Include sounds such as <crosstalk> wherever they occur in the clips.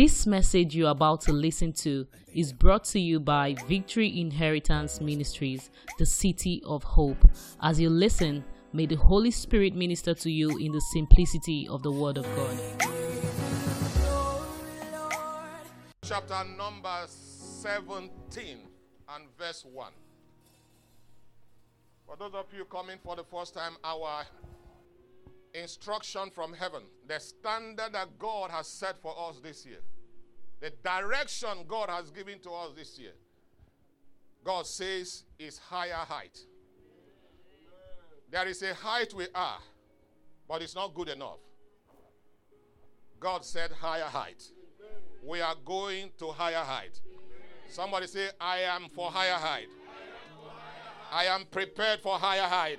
This message you're about to listen to is brought to you by Victory Inheritance Ministries, the City of Hope. As you listen, may the Holy Spirit minister to you in the simplicity of the Word of God. Chapter number 17 and verse 1. For those of you coming for the first time, our instruction from heaven, the standard that God has set for us this year, the direction God has given to us this year, God says is higher height. There is a height we are, but it's not good enough. God said higher height. We are going to higher height. Somebody say, I am for higher height. I am prepared for higher height.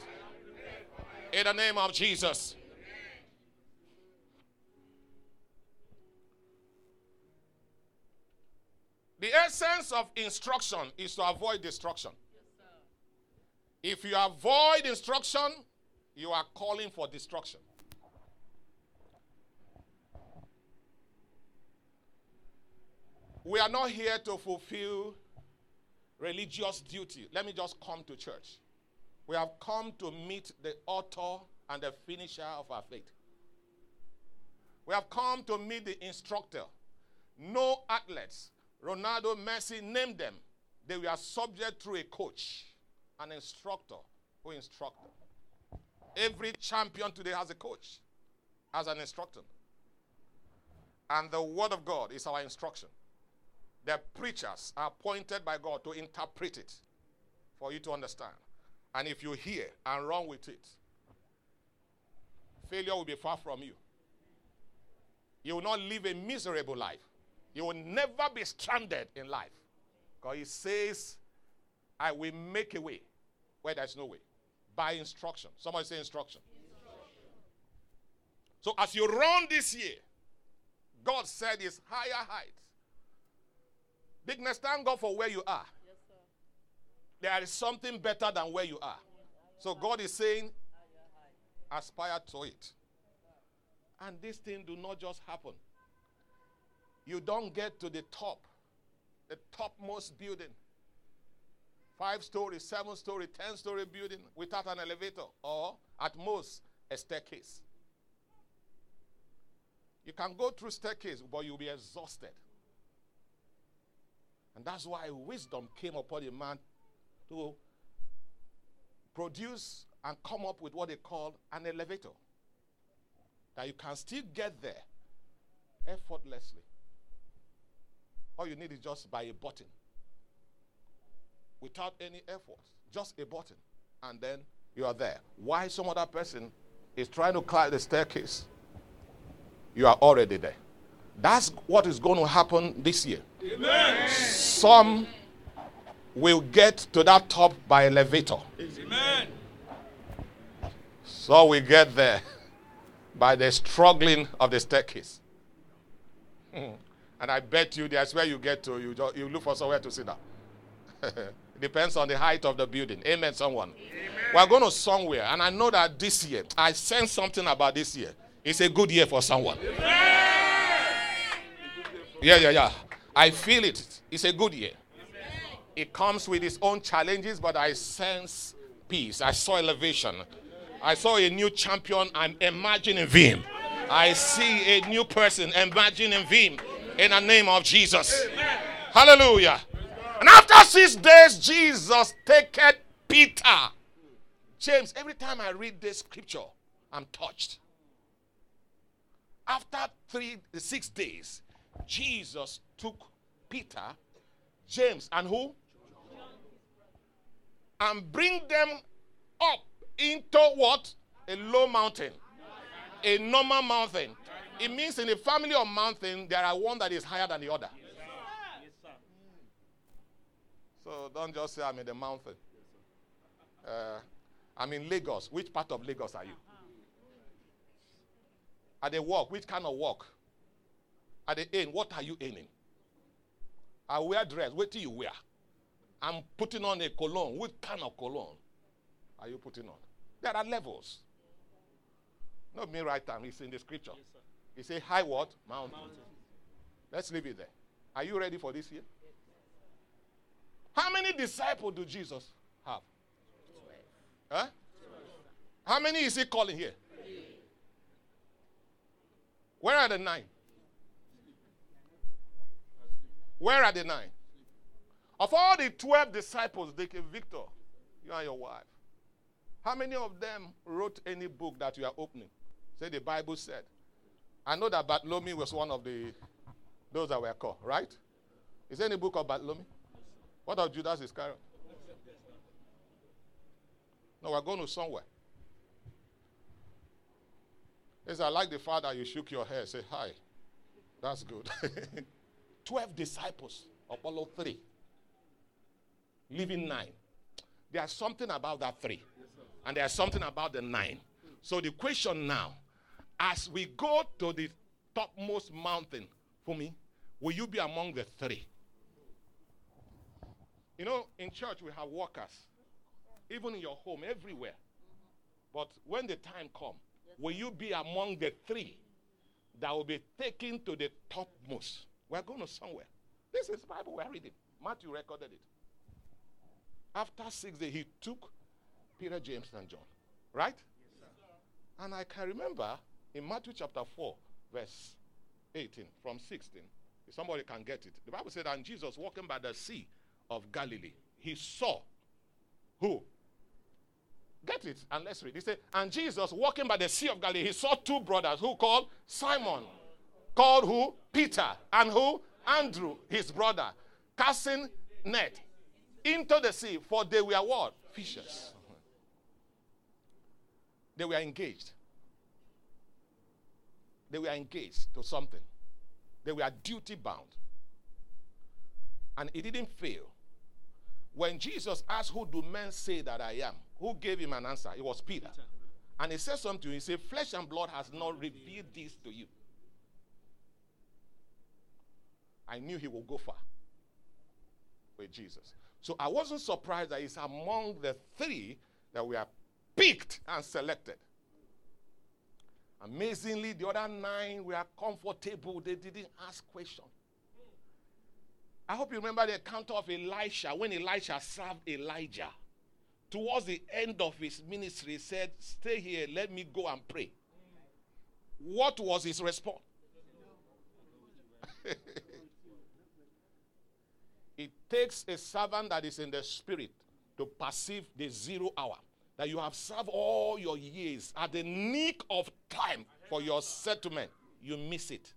In the name of Jesus. The essence of instruction is to avoid destruction. if you avoid instruction, you are calling for destruction. We are not here to fulfill religious duty. Let me just come to church. We have come to meet the author and the finisher of our faith. We have come to meet the instructor. No athletes, Ronaldo, Messi, name them. They were subject to a coach, an instructor who instructed. Every champion today has a coach, has an instructor. And the Word of God is our instruction. The preachers are appointed by God to interpret it for you to understand. And if you hear and run with it, failure will be far from you. You will not live a miserable life. You will never be stranded in life. Because he says, I will make a way where there's no way. By instruction. Somebody say instruction. instruction. So as you run this year, God said is higher heights. Bigness, thank God for where you are. Yes, there is something better than where you are. So God is saying, aspire to it. And this thing do not just happen. You don't get to the top, the topmost building. Five story, seven story, ten story building without an elevator or at most a staircase. You can go through staircase, but you'll be exhausted. And that's why wisdom came upon a man to produce and come up with what they call an elevator. That you can still get there effortlessly. All you need is just by a button. Without any effort. Just a button. And then you are there. Why some other person is trying to climb the staircase? You are already there. That's what is going to happen this year. Amen. Some will get to that top by elevator. Amen. So we get there by the struggling of the staircase. Hmm. And I bet you that's where you get to. You, just, you look for somewhere to sit down. <laughs> Depends on the height of the building. Amen, someone. Amen. We're going to somewhere. And I know that this year, I sense something about this year. It's a good year for someone. Amen. Yeah, yeah, yeah. I feel it. It's a good year. It comes with its own challenges, but I sense peace. I saw elevation. I saw a new champion. I'm imagining him. I see a new person imagining him in the name of Jesus. Hallelujah. And after six days, Jesus taketh Peter. James, every time I read this scripture, I'm touched. After three, six days, Jesus took Peter, James, and who? And bring them up into what? A low mountain. A normal mountain. It means in a family of mountain, there are one that is higher than the other. So don't just say I'm in the mountain. Uh, I'm in Lagos. Which part of Lagos are you? At the walk, which kind of walk? At the end, what are you aiming? I wear dress. What do you wear? I'm putting on a cologne. What kind of cologne are you putting on? There are levels. Not me right time. It's in the scripture. Yes, he say high what? Mountain. Mountain. Let's leave it there. Are you ready for this year? How many disciples do Jesus have? Huh? How many is he calling here? Where are the nine? Where are the nine? Of all the 12 disciples, they came, Victor, you and your wife. How many of them wrote any book that you are opening? Say the Bible said. I know that Bartholomew was one of the those that were called, right? Is there any book of Bartholomew? What of Judas Iscariot? No, we're going to somewhere. Yes, I like the fact that you shook your head. Say hi. That's good. <laughs> Twelve disciples, Apollo three. Living nine. There's something about that three. And there's something about the nine. So the question now, as we go to the topmost mountain, for me, will you be among the three? You know, in church we have workers, even in your home, everywhere. But when the time comes, will you be among the three that will be taken to the topmost? We're going to somewhere. This is Bible we're reading. Matthew recorded it. After six days, he took Peter, James, and John. Right? Yes, and I can remember in Matthew chapter 4, verse 18, from 16, if somebody can get it. The Bible said, And Jesus walking by the sea of Galilee, he saw who? Get it and let's read. He said, And Jesus walking by the sea of Galilee, he saw two brothers who called Simon, called who? Peter, and who? Andrew, his brother, casting net into the sea, for they were what? Fishers. They were engaged. They were engaged to something. They were duty bound. And it didn't fail. When Jesus asked, Who do men say that I am? Who gave him an answer? It was Peter. Peter. And he said something to him. He said, Flesh and blood has not revealed this to you. I knew he would go far with Jesus. So I wasn't surprised that he's among the three that we are picked and selected. Amazingly, the other nine were comfortable. They didn't ask questions. I hope you remember the account of Elisha when Elisha served Elijah. Towards the end of his ministry, he said, Stay here, let me go and pray. What was his response? <laughs> it takes a servant that is in the spirit to perceive the zero hour that you have served all your years at the nick of time for your settlement, you miss it.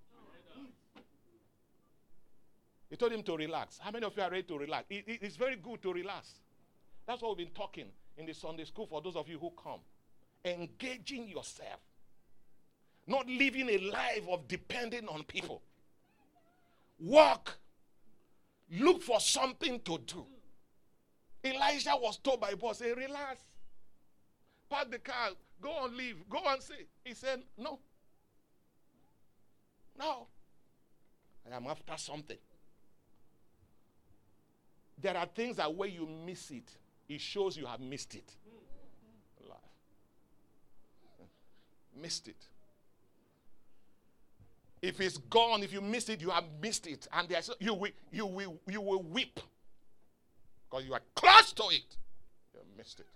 He told him to relax. How many of you are ready to relax? It, it, it's very good to relax. That's what we've been talking in the Sunday school for those of you who come. Engaging yourself, not living a life of depending on people. Work. Look for something to do. Elijah was told by boss, say, relax park the car, go on leave, go and see. He said, No. No. I am after something. There are things that when you miss it, it shows you have missed it. Life. missed it. If it's gone, if you miss it, you have missed it. And there's, you, will, you, will, you will weep because you are close to it. You missed it.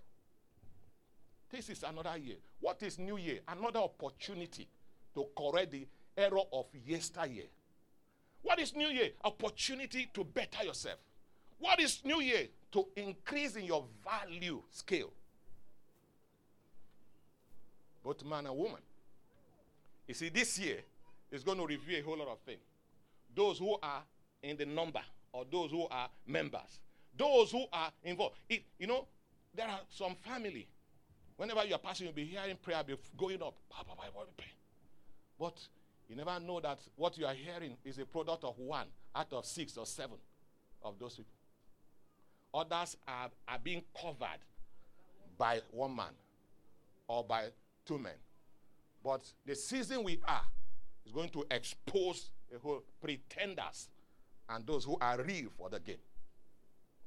This is another year. What is New Year? Another opportunity to correct the error of yesteryear. What is New Year? Opportunity to better yourself. What is New Year? To increase in your value scale. Both man and woman. You see, this year is going to review a whole lot of things. Those who are in the number or those who are members. Those who are involved. It, you know, there are some family Whenever you are passing, you'll be hearing prayer be going up. But you never know that what you are hearing is a product of one out of six or seven of those people. Others are, are being covered by one man or by two men. But the season we are is going to expose the whole pretenders and those who are real for the game.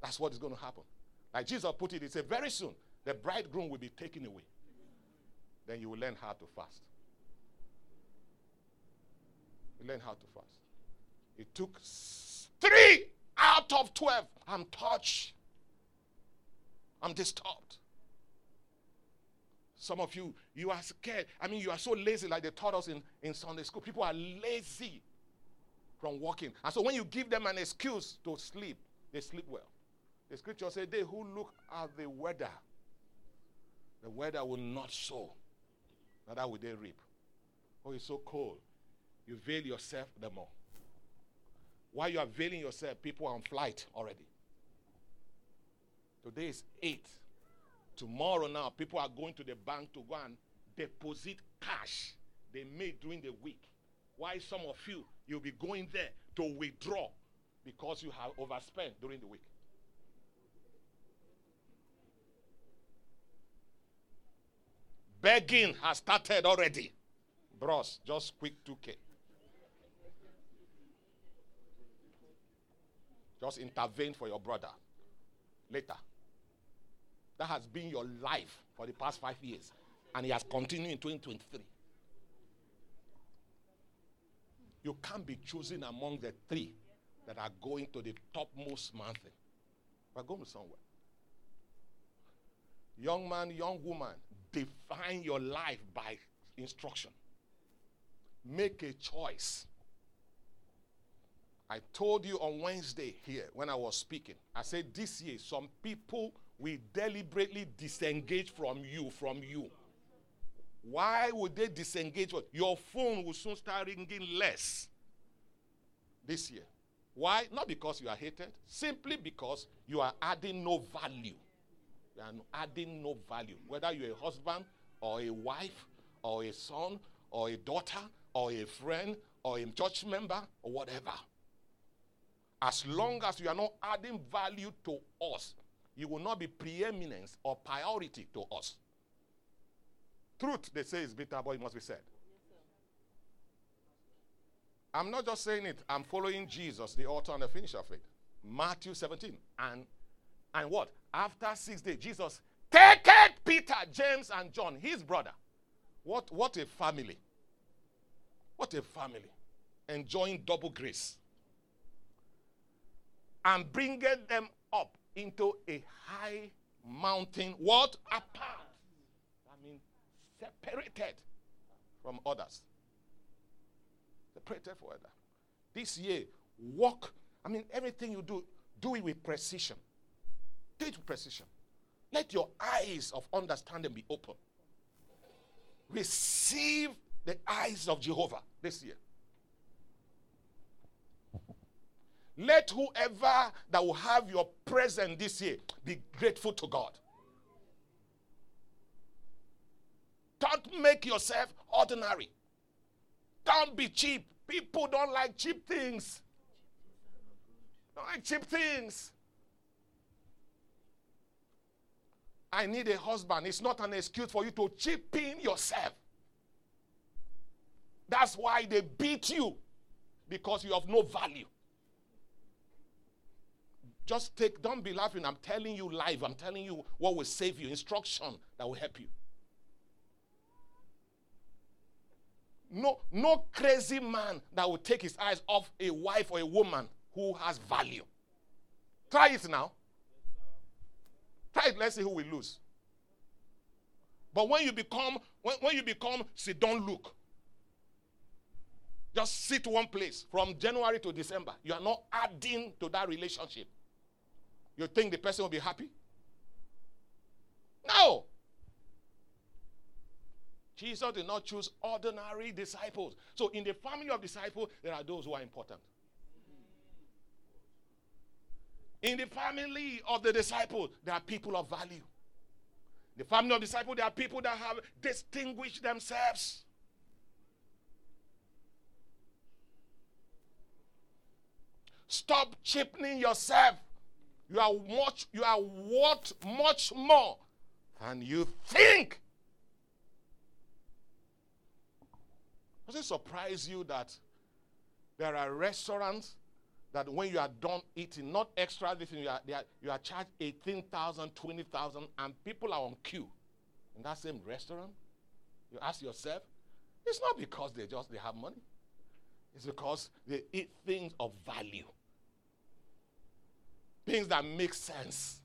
That's what is going to happen. Like Jesus put it, he said, very soon the bridegroom will be taken away. Then you will learn how to fast. You learn how to fast. It took three out of 12. I'm touched. I'm disturbed. Some of you, you are scared. I mean, you are so lazy, like they taught us in, in Sunday school. People are lazy from walking. And so when you give them an excuse to sleep, they sleep well. The scripture says, They who look at the weather, the weather will not sow, neither will they reap. Oh, it's so cold. You veil yourself the more. While you are veiling yourself, people are on flight already. Today is 8. Tomorrow now, people are going to the bank to go and deposit cash they made during the week. Why some of you, you'll be going there to withdraw because you have overspent during the week. Begging has started already. Bros, just quick 2K. Just intervene for your brother later. That has been your life for the past five years. And it has continued in 2023. You can't be choosing among the three that are going to the topmost mountain. We're going somewhere. Young man, young woman, define your life by instruction. Make a choice. I told you on Wednesday here when I was speaking, I said this year some people will deliberately disengage from you, from you. Why would they disengage? Your phone will soon start ringing less this year. Why? Not because you are hated, simply because you are adding no value. Are adding no value. Whether you're a husband or a wife or a son or a daughter or a friend or a church member or whatever. As long as you are not adding value to us, you will not be preeminence or priority to us. Truth, they say, is bitter, but it must be said. I'm not just saying it, I'm following Jesus, the author and the finisher of it. Matthew 17. And and what? After six days, Jesus take it, Peter, James, and John, his brother. What what a family. What a family. Enjoying double grace. And bringing them up into a high mountain, what? Apart. I mean, separated from others. Separated from others. This year, walk. I mean, everything you do, do it with precision. Do it with precision. Let your eyes of understanding be open. Receive the eyes of Jehovah this year. <laughs> Let whoever that will have your present this year be grateful to God. Don't make yourself ordinary. Don't be cheap. People don't like cheap things. Don't like cheap things. I need a husband. It's not an excuse for you to cheapen yourself. That's why they beat you because you have no value. Just take, don't be laughing. I'm telling you live. I'm telling you what will save you, instruction that will help you. No, no crazy man that will take his eyes off a wife or a woman who has value. Try it now. It. Let's see who will lose. But when you become, when, when you become, see, don't look. Just sit one place from January to December. You are not adding to that relationship. You think the person will be happy? No. Jesus did not choose ordinary disciples. So, in the family of disciples, there are those who are important. In the family of the disciples, there are people of value. The family of disciples, there are people that have distinguished themselves. Stop cheapening yourself. You are much, you are worth much more than you think. Does it surprise you that there are restaurants that when you are done eating, not extra this, you are, are, you are charged 18,000, 20,000, and people are on queue in that same restaurant? You ask yourself, it's not because they just they have money. It's because they eat things of value, things that make sense.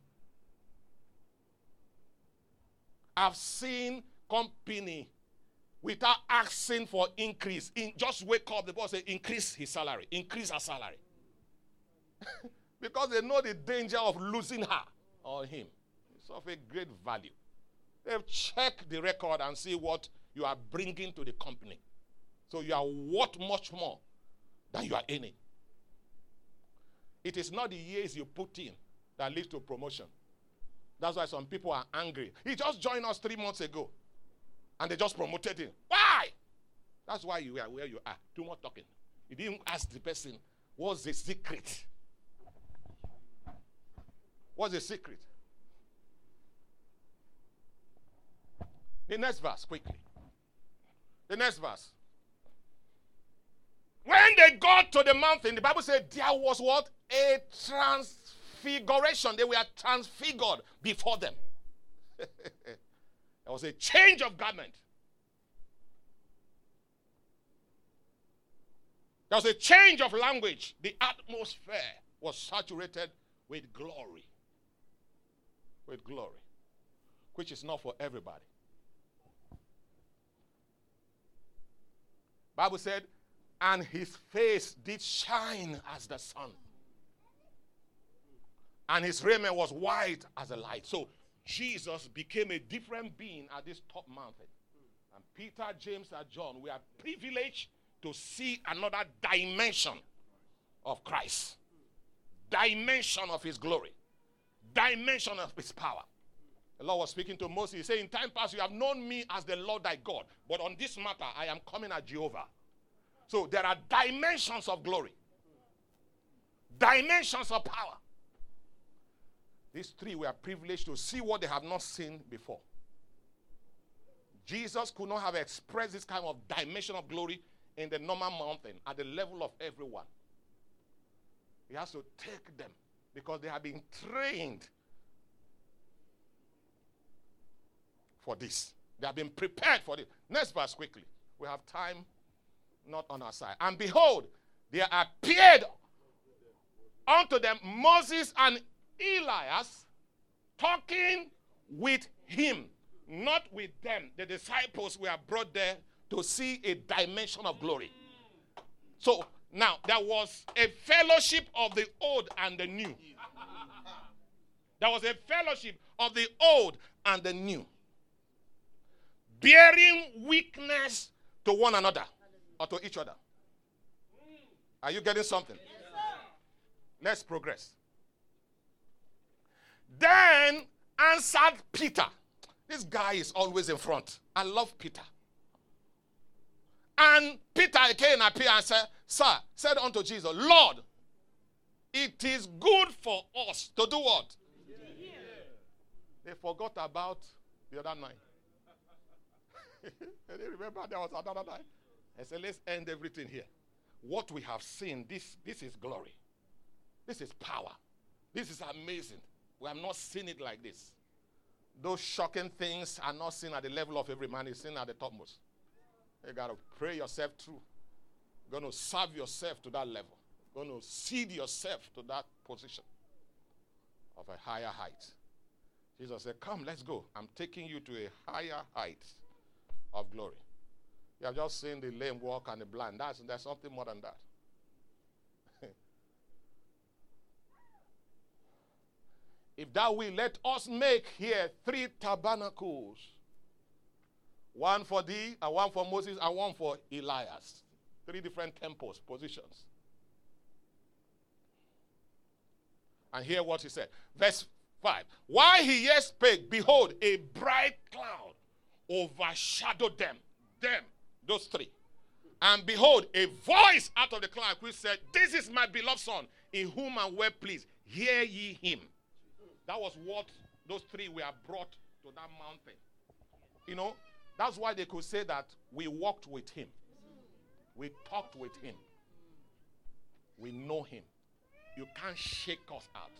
I've seen company without asking for increase. In, just wake up, the boss say, increase his salary, increase her salary. <laughs> because they know the danger of losing her or him. It's of a great value. They've checked the record and see what you are bringing to the company. So you are worth much more than you are earning. It is not the years you put in that leads to promotion. That's why some people are angry. He just joined us three months ago and they just promoted him. Why? That's why you are where you are. Too much talking. You didn't ask the person, what's the secret? What's the secret? The next verse, quickly. The next verse. When they got to the mountain, the Bible said there was what? A transfiguration. They were transfigured before them. <laughs> there was a change of garment. There was a change of language. The atmosphere was saturated with glory. With glory. Which is not for everybody. Bible said, and his face did shine as the sun. And his raiment was white as a light. So Jesus became a different being at this top mountain. And Peter, James, and John, we are privileged to see another dimension of Christ, dimension of his glory, dimension of his power. The Lord was speaking to Moses. He said, In time past, you have known me as the Lord thy God. But on this matter, I am coming as Jehovah. So there are dimensions of glory, dimensions of power. These three were privileged to see what they have not seen before. Jesus could not have expressed this kind of dimension of glory in the normal mountain at the level of everyone. He has to take them because they have been trained for this. They have been prepared for this. Next verse quickly. We have time not on our side. And behold, there appeared unto them Moses and Elias talking with him, not with them. The disciples were brought there to see a dimension of glory. So now there was a fellowship of the old and the new. There was a fellowship of the old and the new bearing weakness to one another or to each other. Are you getting something? Yes, Let's progress. Then answered Peter. This guy is always in front. I love Peter. And Peter again appeared and said, Sir, said unto Jesus, Lord, it is good for us to do what? They forgot about the other nine. and <laughs> they remember there was another nine. I said, let's end everything here. What we have seen, this, this is glory. This is power. This is amazing. We have not seen it like this. Those shocking things are not seen at the level of every man, it's seen at the topmost. You got to pray yourself through. Going to serve yourself to that level. Going to seed yourself to that position of a higher height. Jesus said, Come, let's go. I'm taking you to a higher height of glory. You have just seen the lame walk and the blind. That's, there's something more than that. <laughs> if thou will, let us make here three tabernacles one for thee, and one for Moses, and one for Elias. Three different temples, positions. And hear what he said. Verse 5. While he yet spake, behold, a bright cloud overshadowed them. Them those three. And behold, a voice out of the cloud which said, This is my beloved son, in whom I well pleased. Hear ye him. That was what those three were brought to that mountain. You know, that's why they could say that we walked with him, we talked with him, we know him. You can't shake us out.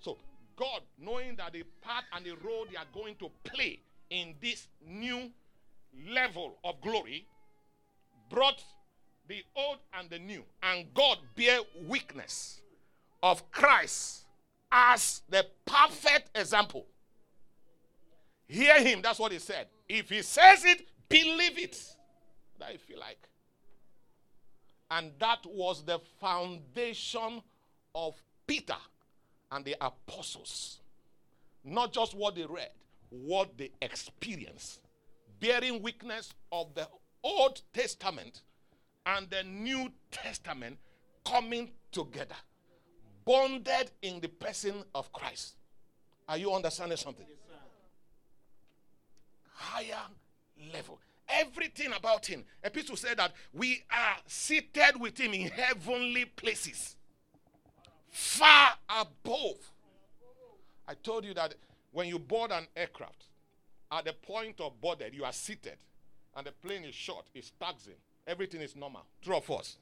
So, God, knowing that the path and the road they are going to play in this new level of glory, brought the old and the new, and God bear witness of Christ as the perfect example. Hear him, that's what he said. If he says it, believe it. That I feel like. And that was the foundation of Peter and the apostles. Not just what they read, what they experienced. Bearing witness of the Old Testament and the New Testament coming together, bonded in the person of Christ. Are you understanding something? Yes, Higher level. Everything about him. Epistle said that we are seated with him in heavenly places, far above. I told you that when you board an aircraft, at the point of boarded, you are seated, and the plane is short, it's taxiing. Everything is normal. True or false?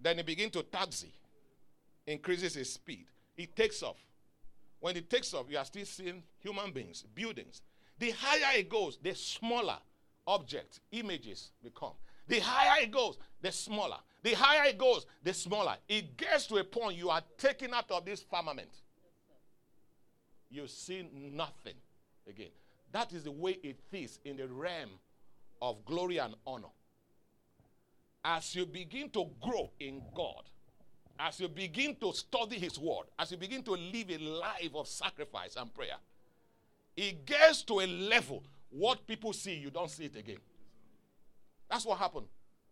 Then it begins to taxi, increases its speed. It takes off. When it takes off, you are still seeing human beings, buildings. The higher it goes, the smaller objects, images become. The higher it goes, the smaller. The higher it goes, the smaller. It gets to a point you are taken out of this firmament. You see nothing again. That is the way it is in the realm of glory and honor. As you begin to grow in God, as you begin to study His Word, as you begin to live a life of sacrifice and prayer, it gets to a level what people see, you don't see it again. That's what happened.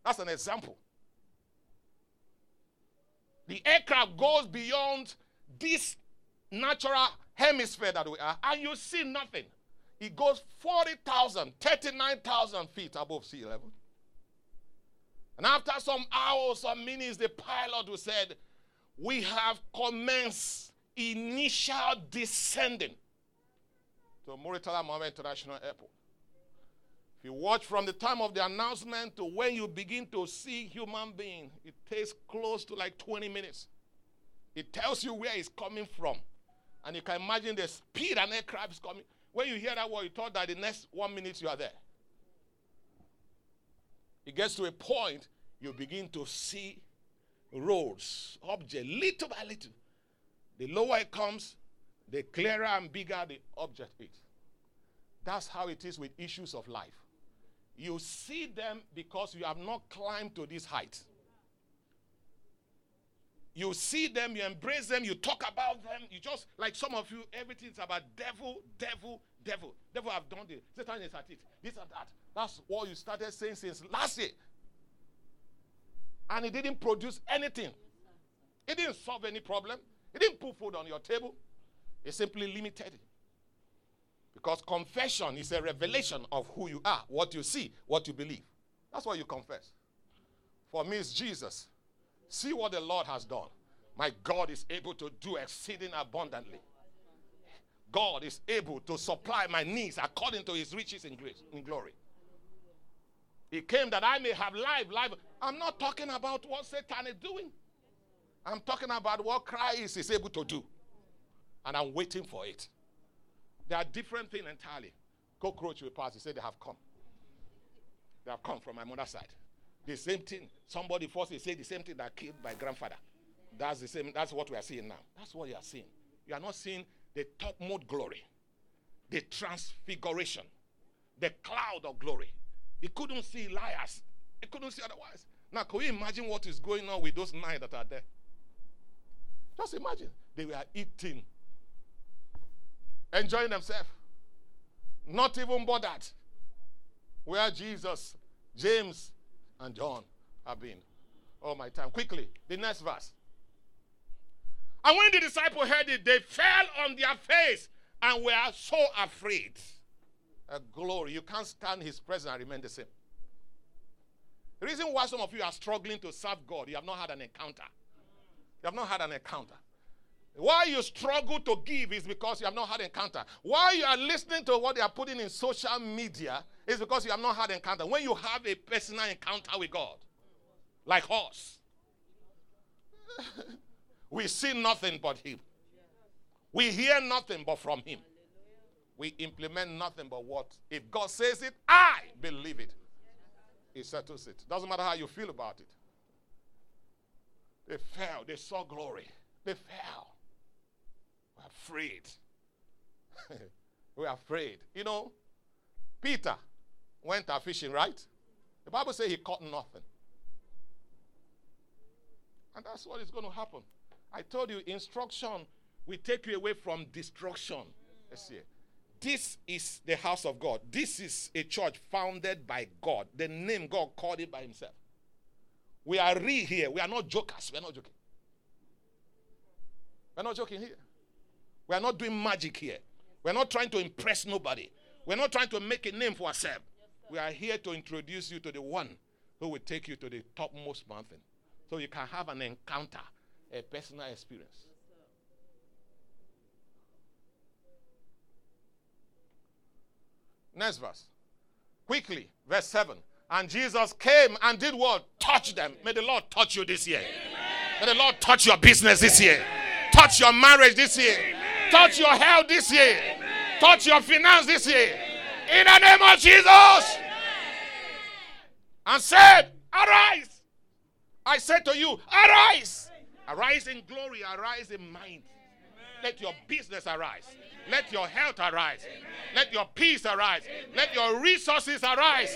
That's an example. The aircraft goes beyond this natural hemisphere that we are, and you see nothing. It goes 40,000, 39,000 feet above sea level. And after some hours or minutes, the pilot who said, We have commenced initial descending to Murtala Muhammed International Airport. If you watch from the time of the announcement to when you begin to see human being, it takes close to like 20 minutes. It tells you where it's coming from. And you can imagine the speed an aircraft is coming. When you hear that word, you thought that the next one minute you are there. It gets to a point you begin to see roads, objects, little by little. The lower it comes, the clearer and bigger the object is. That's how it is with issues of life. You see them because you have not climbed to this height. You see them, you embrace them, you talk about them. You just, like some of you, everything's about devil, devil, devil. Devil have done this. Satan is at it. This and that. That's what you started saying since last year. And it didn't produce anything. It didn't solve any problem. It didn't put food on your table. It simply limited. Because confession is a revelation of who you are, what you see, what you believe. That's what you confess. For me, it's Jesus. See what the Lord has done. My God is able to do exceeding abundantly. God is able to supply my needs according to his riches in grace, in glory. He came that I may have life, life. I'm not talking about what Satan is doing. I'm talking about what Christ is able to do. And I'm waiting for it. They are different thing entirely. Cockroach will pass. He said they have come. They have come from my mother's side. The same thing. Somebody falsely say the same thing that killed my grandfather. That's the same. That's what we are seeing now. That's what you are seeing. You are not seeing the top mode glory, the transfiguration, the cloud of glory. He couldn't see liars. He couldn't see otherwise. Now, can you imagine what is going on with those nine that are there? Just imagine. They were eating, enjoying themselves, not even bothered where Jesus, James, and John have been all my time. Quickly, the next verse. And when the disciples heard it, they fell on their face and were so afraid. A glory. You can't stand his presence and remain the same. The reason why some of you are struggling to serve God, you have not had an encounter. You have not had an encounter. Why you struggle to give is because you have not had encounter. Why you are listening to what they are putting in social media is because you have not had encounter. When you have a personal encounter with God, like us, <laughs> we see nothing but Him. We hear nothing but from Him. We implement nothing but what? If God says it, I believe it. He settles it. Doesn't matter how you feel about it. They fell. They saw glory. They fell. We're afraid. <laughs> We're afraid. You know, Peter went out fishing, right? The Bible says he caught nothing. And that's what is going to happen. I told you, instruction will take you away from destruction. Let's see. This is the house of God. This is a church founded by God. The name God called it by Himself. We are real here. We are not jokers. We are not joking. We are not joking here. We are not doing magic here. We are not trying to impress nobody. We are not trying to make a name for ourselves. We are here to introduce you to the one who will take you to the topmost mountain so you can have an encounter, a personal experience. Next verse. Quickly, verse 7. And Jesus came and did what? Touch them. May the Lord touch you this year. May the Lord touch your business this year. Touch your marriage this year. Touch your health this year. Touch your finance this year. In the name of Jesus. And said, Arise. I said to you, Arise. Arise in glory, arise in mind. Let your business arise. Let your health arise. Let your peace arise. Let your resources arise.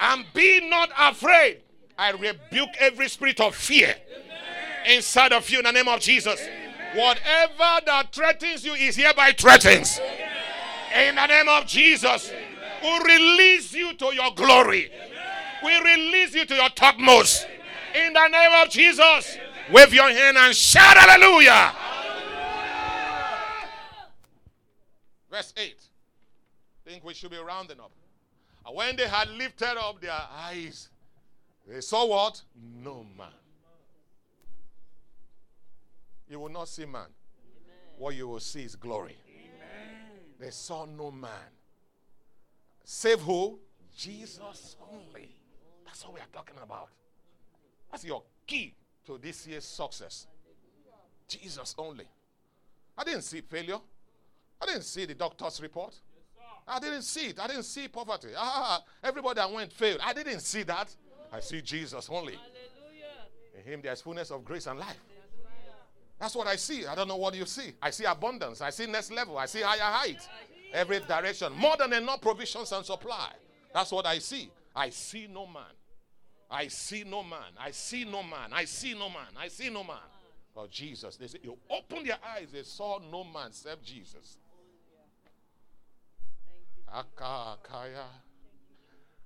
And be not afraid. I rebuke every spirit of fear inside of you in the name of Jesus. Whatever that threatens you is hereby threatens. In the name of Jesus, we release you to your glory. We release you to your topmost. In the name of Jesus, wave your hand and shout hallelujah. Verse 8. I think we should be rounding up. And when they had lifted up their eyes, they saw what? No man. You will not see man. Amen. What you will see is glory. Amen. They saw no man. Save who? Jesus only. That's what we are talking about. That's your key to this year's success. Jesus only. I didn't see failure. I didn't see the doctor's report. I didn't see it. I didn't see poverty. Ah, everybody that went failed. I didn't see that. I see Jesus only. In Him there's fullness of grace and life. That's what I see. I don't know what you see. I see abundance. I see next level. I see higher height. Every direction. More than enough provisions and supply. That's what I see. I see no man. I see no man. I see no man. I see no man. I see no man. But Jesus, they say, you open their eyes, they saw no man except Jesus. Aka kaya.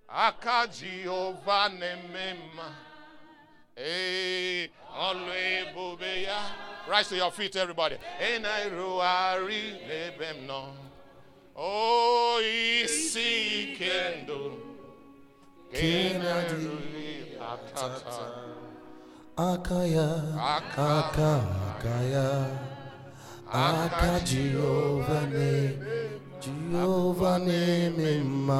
Aka Jehovah nemema. Hey, alwe bubeya. Rise to your feet, everybody. Enai ruari lebem no. Oh, isi kendo. Kenari atata. Akaya, aka, akaya, aka Jehovah name. Jehovah name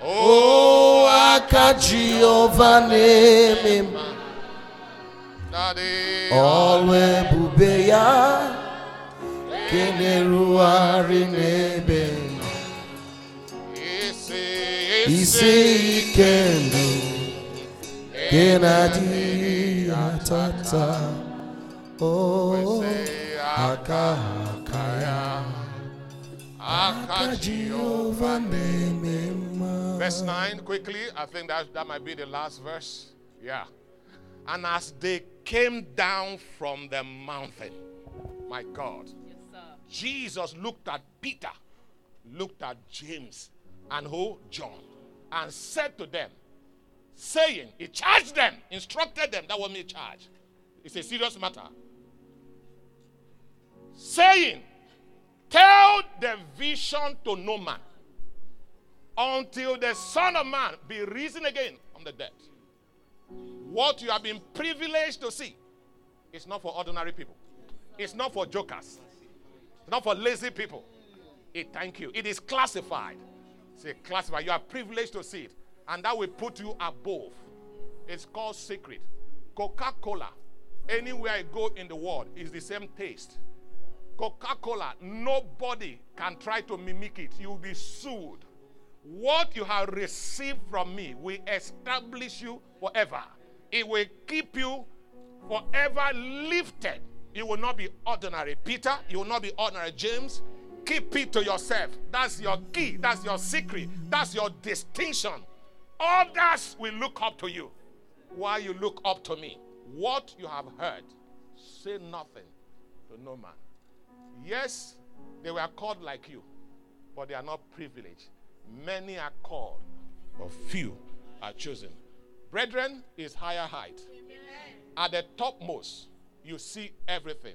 Oh, aka Jehovah name. Alwe bubeya Keneruari nebe. Ise ikendo Kenadi atata. Oh, aka Verse 9, quickly. I think that, that might be the last verse. Yeah. And as they came down from the mountain, my God, yes, Jesus looked at Peter, looked at James, and who? John, and said to them, saying, He charged them, instructed them. That was me charge. It's a serious matter. Saying, Tell the vision to no man until the Son of Man be risen again from the dead. What you have been privileged to see is not for ordinary people, it's not for jokers, it's not for lazy people. It, thank you. It is classified. Say classified. You are privileged to see it, and that will put you above. It's called secret. Coca Cola, anywhere I go in the world, is the same taste. Coca Cola, nobody can try to mimic it. You will be sued. What you have received from me will establish you forever. It will keep you forever lifted. You will not be ordinary Peter. You will not be ordinary James. Keep it to yourself. That's your key. That's your secret. That's your distinction. Others will look up to you while you look up to me. What you have heard, say nothing to no man. Yes, they were called like you, but they are not privileged. Many are called, but few are chosen. Brethren is higher height. At the topmost, you see everything.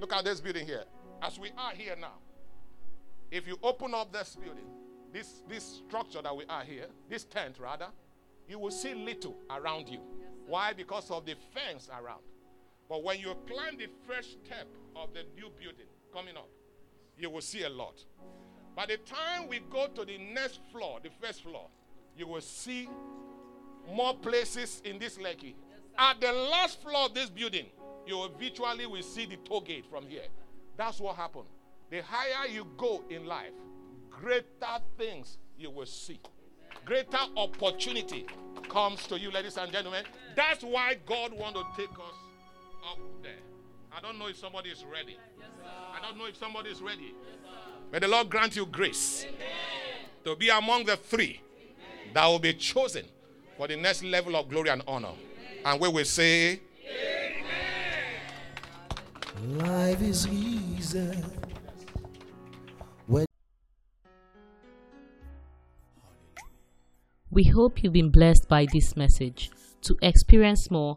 Look at this building here. As we are here now, if you open up this building, this, this structure that we are here, this tent rather, you will see little around you. Why? Because of the fence around. But when you climb the first step of the new building coming up, you will see a lot. By the time we go to the next floor, the first floor, you will see more places in this Lekki. At the last floor of this building, you will virtually will see the toll gate from here. That's what happened. The higher you go in life, greater things you will see. Greater opportunity comes to you, ladies and gentlemen. That's why God wants to take us up. I don't know if somebody is ready. I don't know if somebody is ready. May the Lord grant you grace to be among the three that will be chosen for the next level of glory and honor. And we will say, Life is easy. When We hope you've been blessed by this message. To experience more,